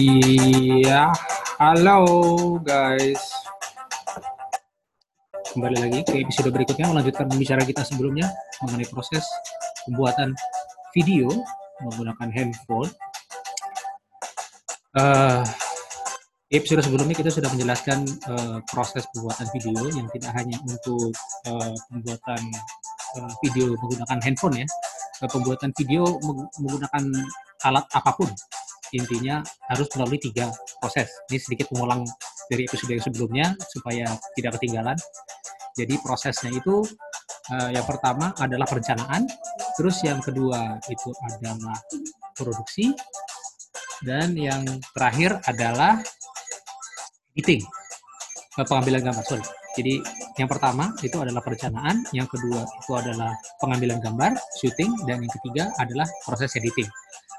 Iya, halo guys. Kembali lagi ke episode berikutnya melanjutkan pembicaraan kita sebelumnya mengenai proses pembuatan video menggunakan handphone. Uh, episode sebelumnya kita sudah menjelaskan uh, proses pembuatan video yang tidak hanya untuk uh, pembuatan uh, video menggunakan handphone ya, pembuatan video menggunakan alat apa pun intinya harus melalui tiga proses. Ini sedikit mengulang dari episode yang sebelumnya supaya tidak ketinggalan. Jadi prosesnya itu uh, yang pertama adalah perencanaan, terus yang kedua itu adalah produksi, dan yang terakhir adalah editing, uh, pengambilan gambar. Sorry. Jadi yang pertama itu adalah perencanaan, yang kedua itu adalah pengambilan gambar, shooting, dan yang ketiga adalah proses editing.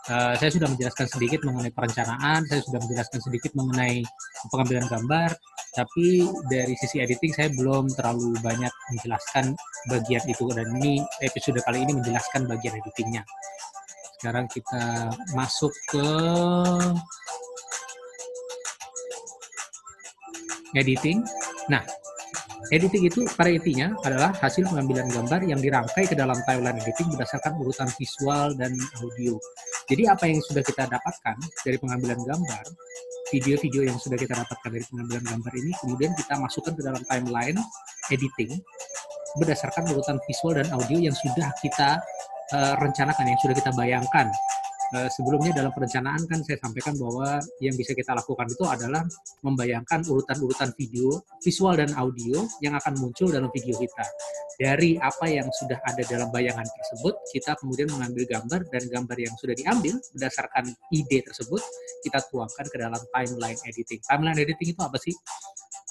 Uh, saya sudah menjelaskan sedikit mengenai perencanaan, saya sudah menjelaskan sedikit mengenai pengambilan gambar, tapi dari sisi editing saya belum terlalu banyak menjelaskan bagian itu dan ini episode kali ini menjelaskan bagian editingnya. Sekarang kita masuk ke editing. Nah, Editing itu pada intinya adalah hasil pengambilan gambar yang dirangkai ke dalam timeline editing berdasarkan urutan visual dan audio. Jadi apa yang sudah kita dapatkan dari pengambilan gambar, video-video yang sudah kita dapatkan dari pengambilan gambar ini kemudian kita masukkan ke dalam timeline editing berdasarkan urutan visual dan audio yang sudah kita uh, rencanakan, yang sudah kita bayangkan Eh, sebelumnya dalam perencanaan kan saya sampaikan bahwa yang bisa kita lakukan itu adalah membayangkan urutan-urutan video, visual dan audio yang akan muncul dalam video kita. Dari apa yang sudah ada dalam bayangan tersebut, kita kemudian mengambil gambar dan gambar yang sudah diambil berdasarkan ide tersebut kita tuangkan ke dalam timeline editing. Timeline editing itu apa sih?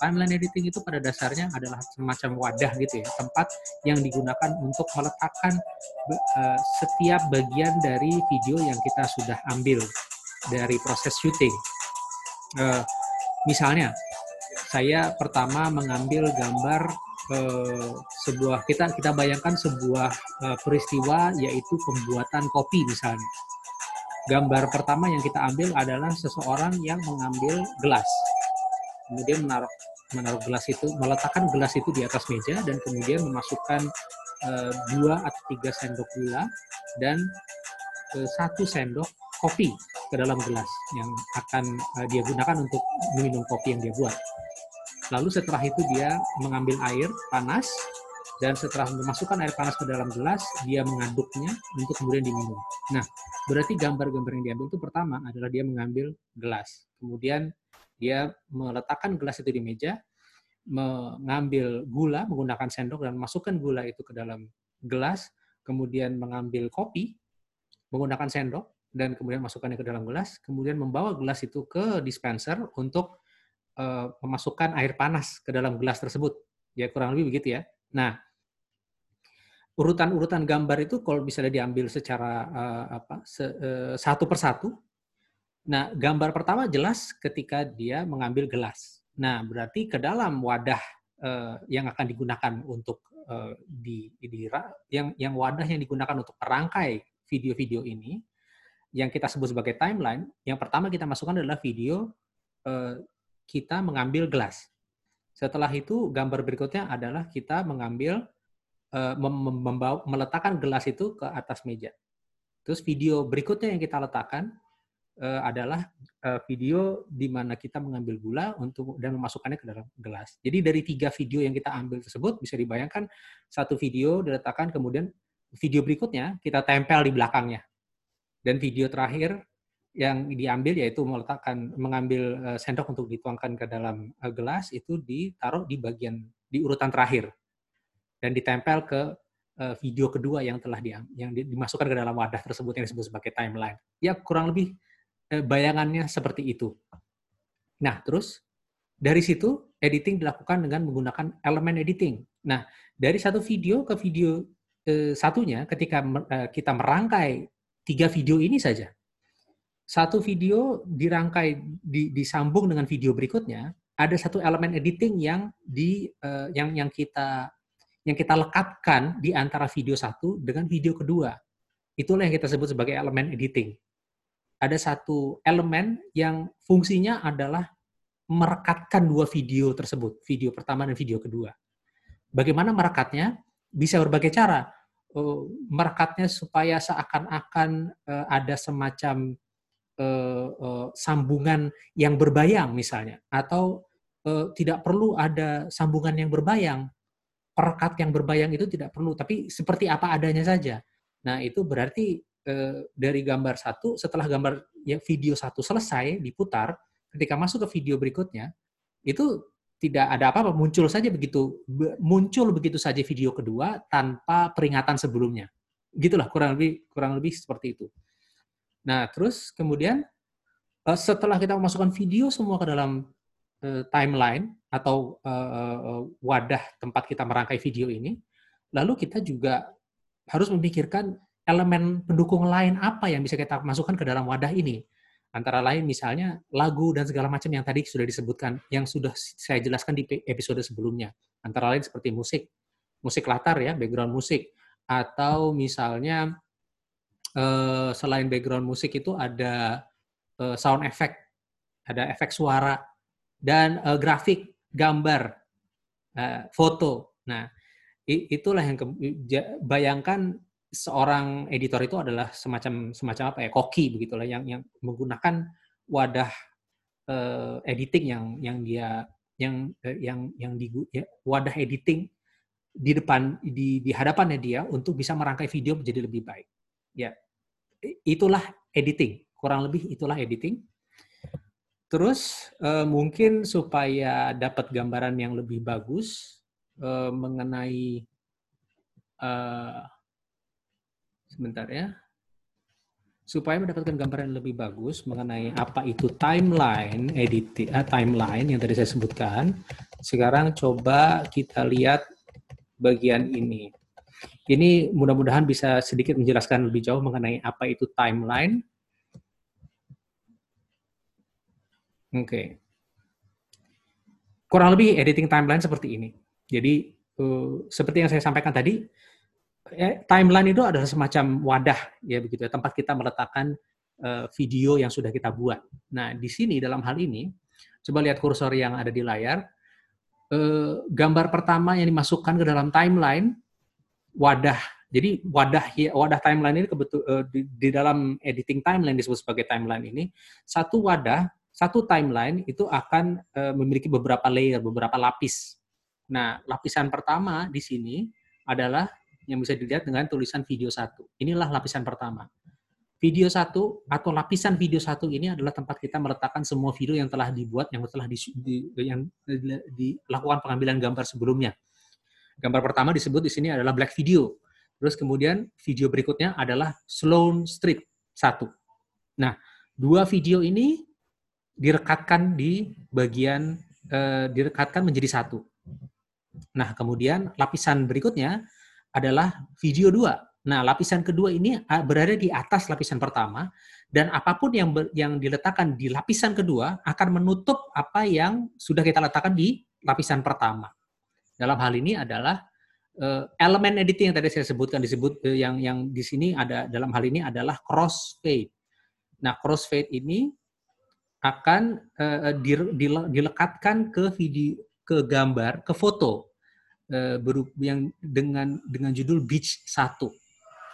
Timeline editing itu pada dasarnya adalah semacam wadah gitu ya, tempat yang digunakan untuk meletakkan uh, setiap bagian dari video yang kita sudah ambil dari proses syuting. Uh, misalnya, saya pertama mengambil gambar uh, sebuah kita kita bayangkan sebuah peristiwa yaitu pembuatan kopi misalnya. Gambar pertama yang kita ambil adalah seseorang yang mengambil gelas kemudian menaruh menaruh gelas itu, meletakkan gelas itu di atas meja dan kemudian memasukkan uh, dua atau tiga sendok gula dan uh, satu sendok kopi ke dalam gelas yang akan uh, dia gunakan untuk minum kopi yang dia buat. Lalu setelah itu dia mengambil air panas dan setelah memasukkan air panas ke dalam gelas, dia mengaduknya untuk kemudian diminum. Nah, berarti gambar-gambar yang diambil itu pertama adalah dia mengambil gelas. Kemudian dia meletakkan gelas itu di meja, mengambil gula menggunakan sendok dan masukkan gula itu ke dalam gelas, kemudian mengambil kopi menggunakan sendok dan kemudian masukkannya ke dalam gelas, kemudian membawa gelas itu ke dispenser untuk uh, memasukkan air panas ke dalam gelas tersebut. Ya kurang lebih begitu ya. Nah, urutan-urutan gambar itu kalau bisa diambil secara uh, apa se, uh, satu persatu Nah, gambar pertama jelas ketika dia mengambil gelas. Nah, berarti ke dalam wadah uh, yang akan digunakan untuk uh, di, di yang yang wadah yang digunakan untuk merangkai video-video ini yang kita sebut sebagai timeline, yang pertama kita masukkan adalah video uh, kita mengambil gelas. Setelah itu gambar berikutnya adalah kita mengambil uh, membawa, meletakkan gelas itu ke atas meja. Terus video berikutnya yang kita letakkan uh, adalah uh, video di mana kita mengambil gula untuk dan memasukkannya ke dalam gelas. Jadi dari tiga video yang kita ambil tersebut bisa dibayangkan satu video diletakkan kemudian video berikutnya kita tempel di belakangnya. Dan video terakhir yang diambil yaitu meletakkan mengambil uh, sendok untuk dituangkan ke dalam gelas itu ditaruh di bagian di urutan terakhir dan ditempel ke video kedua yang telah diam, yang dimasukkan ke dalam wadah tersebut yang disebut sebagai timeline. Ya kurang lebih Eh, bayangannya seperti itu. Nah, terus dari situ editing dilakukan dengan menggunakan elemen editing. Nah, dari satu video ke video eh, satunya, ketika eh, kita merangkai tiga video ini saja, satu video dirangkai di, disambung dengan video berikutnya, ada satu elemen editing yang di eh, yang yang kita yang kita lekatkan di antara video satu dengan video kedua. Itulah yang kita sebut sebagai elemen editing. Ada satu elemen yang fungsinya adalah merekatkan dua video tersebut, video pertama dan video kedua. Bagaimana merekatnya? Bisa berbagai cara. Eh, merekatnya supaya seakan-akan eh, ada semacam eh, sambungan yang berbayang misalnya, atau tidak perlu ada sambungan yang berbayang. Perekat yang berbayang itu tidak perlu, tapi seperti apa adanya saja. Nah itu berarti dari gambar satu, setelah gambar ya, video satu selesai diputar, ketika masuk ke video berikutnya, itu tidak ada apa-apa, muncul saja begitu muncul begitu saja video kedua tanpa peringatan sebelumnya. Gitulah kurang lebih kurang lebih seperti itu. Nah, terus kemudian eh, setelah kita memasukkan video semua ke dalam eh, timeline atau eh, wadah tempat kita merangkai video ini, lalu kita juga harus memikirkan elemen pendukung lain apa yang bisa kita masukkan ke dalam wadah ini. Antara lain misalnya lagu dan segala macam yang tadi sudah disebutkan, yang sudah saya jelaskan di episode sebelumnya. Antara lain seperti musik, musik latar ya, background musik. Atau misalnya eh, selain background musik itu ada eh, sound effect, ada efek suara, dan eh, grafik, gambar, foto. Nah, itulah yang bayangkan seorang editor itu adalah semacam semacam apa ya koki begitulah yang yang menggunakan wadah uh, editing yang yang dia yang uh, yang yang di ya, wadah editing di depan di di hadapannya dia untuk bisa merangkai video menjadi lebih baik. Ya. Itulah editing. Kurang lebih itulah editing. Terus uh, mungkin supaya dapat gambaran yang lebih bagus uh, mengenai uh, sebentar ya. Supaya mendapatkan gambaran yang lebih bagus mengenai apa itu timeline edit uh, timeline yang tadi saya sebutkan. Sekarang coba kita lihat bagian ini. Ini mudah-mudahan bisa sedikit menjelaskan lebih jauh mengenai apa itu timeline. Oke. Okay. Kurang lebih editing timeline seperti ini. Jadi uh, seperti yang saya sampaikan tadi, ya, timeline itu adalah semacam wadah ya begitu ya tempat kita meletakkan uh, video yang sudah kita buat. Nah di sini dalam hal ini coba lihat kursor yang ada di layar. Uh, gambar pertama yang dimasukkan ke dalam timeline wadah. Jadi wadah ya, wadah timeline ini kebetul uh, di, di dalam editing timeline disebut sebagai timeline ini satu wadah satu timeline itu akan uh, memiliki beberapa layer, beberapa lapis. Nah, lapisan pertama di sini adalah yang bisa dilihat dengan tulisan video satu. Inilah lapisan pertama. Video satu atau lapisan video satu ini adalah tempat kita meletakkan semua video yang telah dibuat, yang telah di, di, yang dilakukan pengambilan gambar sebelumnya. Gambar pertama disebut di sini adalah black video. Terus kemudian video berikutnya adalah Sloan Street satu. Nah, dua video ini direkatkan di bagian eh, direkatkan menjadi satu. Nah, kemudian lapisan berikutnya adalah video dua. Nah, lapisan kedua ini berada di atas lapisan pertama dan apa pun yang ber, yang diletakkan di lapisan kedua akan menutup apa yang sudah kita letakkan di lapisan pertama. Dalam hal ini adalah uh, elemen editing yang tadi saya sebutkan disebut uh, yang yang di sini ada dalam hal ini adalah crossfade. Nah, crossfade ini akan uh, dilekatkan ke video ke gambar, ke foto Eh, yang dengan dengan judul Beach 1.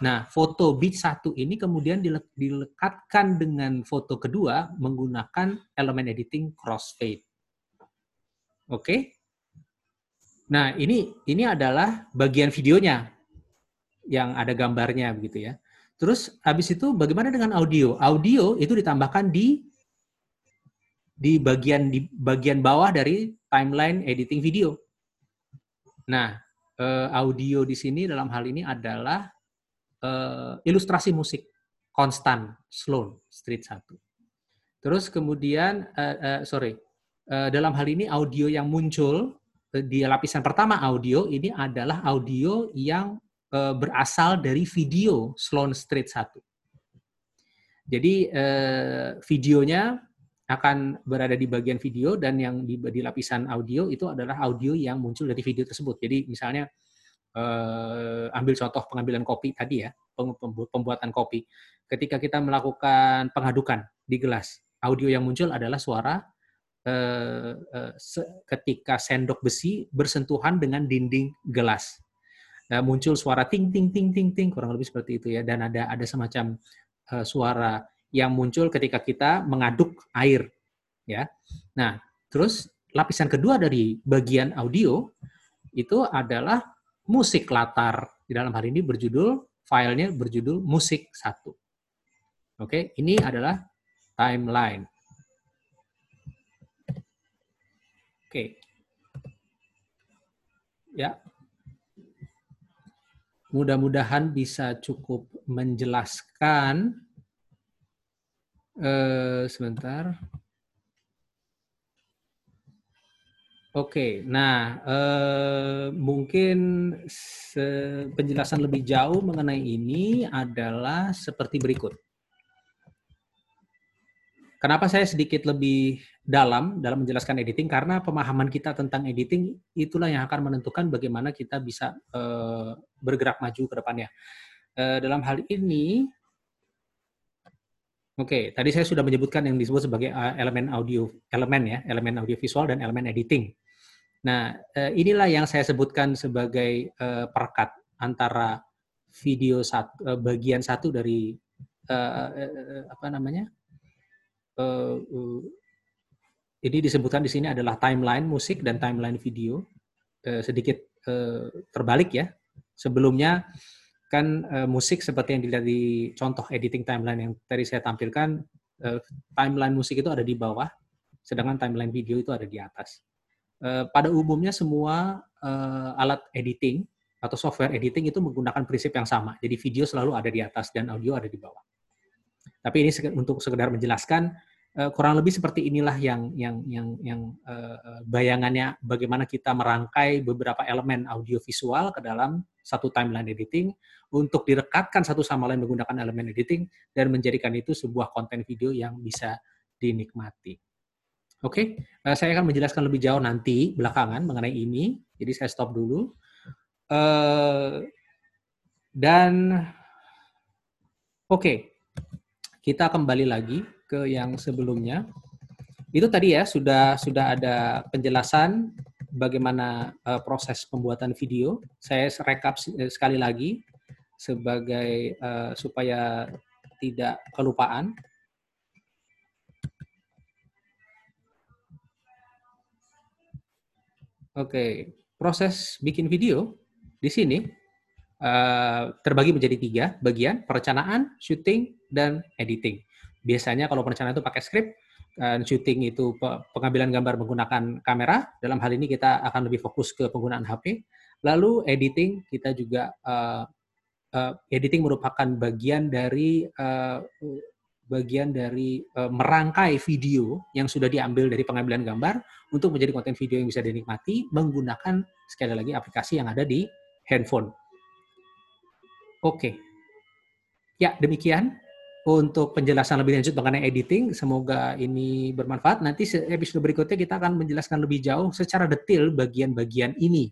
Nah, foto Beach 1 ini kemudian dilekatkan dengan foto kedua menggunakan elemen editing crossfade. Oke? Okay? Nah, ini ini adalah bagian videonya yang ada gambarnya begitu ya. Terus habis itu bagaimana dengan audio? Audio itu ditambahkan di di bagian di bagian bawah dari timeline editing video. Nah, uh, audio di sini dalam hal ini adalah uh, ilustrasi musik konstan Sloan Street 1. Terus kemudian uh, sorry dalam hal ini audio yang muncul di lapisan pertama audio ini adalah audio yang berasal dari video Sloan Street 1. Jadi videonya akan berada di bagian video dan yang di, di lapisan audio itu adalah audio yang muncul dari video tersebut. Jadi misalnya uh, ambil contoh pengambilan kopi tadi ya, pembuatan kopi. Ketika kita melakukan pengadukan di gelas, audio yang muncul adalah suara uh, uh, ketika sendok besi bersentuhan dengan dinding gelas. Uh, muncul suara ting ting ting ting ting kurang lebih seperti itu ya dan ada ada semacam uh, suara yang muncul ketika kita mengaduk air ya. Nah, terus lapisan kedua dari bagian audio itu adalah musik latar. Di dalam hal ini berjudul, filenya berjudul musik satu. Oke, ini adalah timeline. Oke. Ya. Mudah-mudahan bisa cukup menjelaskan. Eh, sebentar. Oke, nah eh, mungkin penjelasan lebih jauh mengenai ini adalah seperti berikut. Kenapa saya sedikit lebih dalam dalam menjelaskan editing? Karena pemahaman kita tentang editing itulah yang akan menentukan bagaimana kita bisa eh, bergerak maju ke depannya. Dalam hal ini, oke, okay, tadi saya sudah menyebutkan yang disebut sebagai eh, elemen audio, elemen ya, elemen audio visual dan elemen editing. Nah, eh, inilah yang saya sebutkan sebagai eh, perkat antara video satu, bagian satu dari apa namanya? Ini disebutkan di sini adalah timeline musik dan timeline video. Sedikit terbalik ya. Sebelumnya kan musik seperti yang dilihat di contoh editing timeline yang tadi saya tampilkan, timeline musik itu ada di bawah, sedangkan timeline video itu ada di atas. Eh, pada umumnya semua uh, alat editing atau software editing itu menggunakan prinsip yang sama. Jadi video selalu ada di atas dan audio ada di bawah. Tapi ini untuk sekedar menjelaskan uh, kurang lebih seperti inilah yang yang yang yang uh, bayangannya bagaimana kita merangkai beberapa elemen audio visual ke dalam satu timeline editing untuk direkatkan satu sama lain menggunakan elemen editing dan menjadikan itu sebuah konten video yang bisa dinikmati. Oke, okay? uh, saya akan menjelaskan lebih jauh nanti belakangan mengenai ini. Jadi saya stop dulu. Uh, dan oke, okay. kita kembali lagi ke yang sebelumnya. Itu tadi ya sudah sudah ada penjelasan bagaimana uh, proses pembuatan video. Saya rekap sekali lagi sebagai uh, supaya tidak kelupaan. Oke, proses bikin video di sini uh, terbagi menjadi tiga bagian, perencanaan, syuting, dan editing. Biasanya kalau perencanaan itu pakai script, dan syuting itu pengambilan gambar menggunakan kamera. Dalam hal ini kita akan lebih fokus ke penggunaan HP. Lalu editing kita juga uh, uh, editing merupakan bagian dari uh, bagian dari uh, merangkai video yang sudah diambil dari pengambilan gambar untuk menjadi konten video yang bisa dinikmati menggunakan sekali lagi aplikasi yang ada di handphone. Oke. Ya, demikian untuk penjelasan lebih lanjut mengenai editing. Semoga ini bermanfaat. Nanti episode berikutnya kita akan menjelaskan lebih jauh secara detail bagian-bagian ini.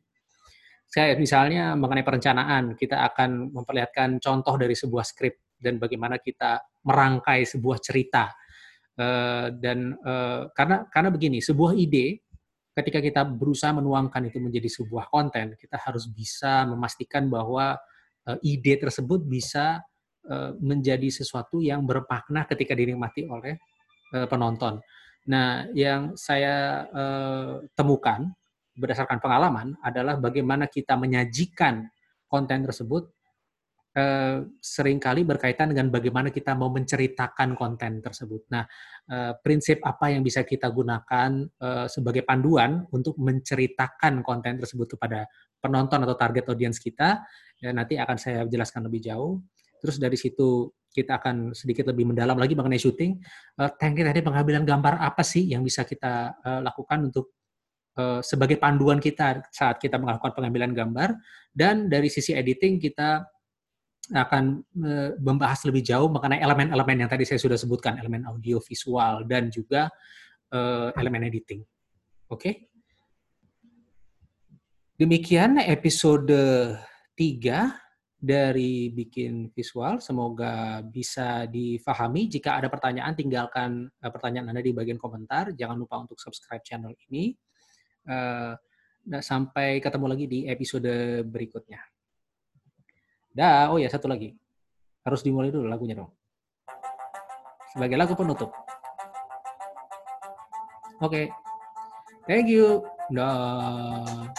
Saya misalnya mengenai perencanaan, kita akan memperlihatkan contoh dari sebuah skrip dan bagaimana kita merangkai sebuah cerita uh, dan uh, karena karena begini sebuah ide ketika kita berusaha menuangkan itu menjadi sebuah konten kita harus bisa memastikan bahwa uh, ide tersebut bisa menjadi sesuatu yang bermakna ketika dinikmati oleh uh, penonton. Nah, yang saya uh, temukan berdasarkan pengalaman adalah bagaimana kita menyajikan konten tersebut eh, sering kali berkaitan dengan bagaimana kita mau menceritakan konten tersebut. Nah, eh, prinsip apa yang bisa kita gunakan eh, sebagai panduan untuk menceritakan konten tersebut kepada penonton atau target audiens kita, ya, nanti akan saya jelaskan lebih jauh. Terus dari situ kita akan sedikit lebih mendalam lagi mengenai syuting. Uh, teknik tadi pengambilan gambar apa sih yang bisa kita uh, lakukan untuk uh, sebagai panduan kita saat kita melakukan pengambilan gambar dan dari sisi editing kita akan membahas lebih jauh mengenai elemen-elemen yang tadi saya sudah sebutkan, elemen audio, visual, dan juga uh, elemen editing. Oke? Okay? Demikian episode tiga dari bikin visual. Semoga bisa difahami. Jika ada pertanyaan, tinggalkan uh, pertanyaan Anda di bagian komentar. Jangan lupa untuk subscribe channel ini. Uh, sampai ketemu lagi di episode berikutnya. Dah, oh ya satu lagi. Harus dimulai dulu lagunya dong. Sebagai lagu penutup. Oke. Okay. Thank you. Dah.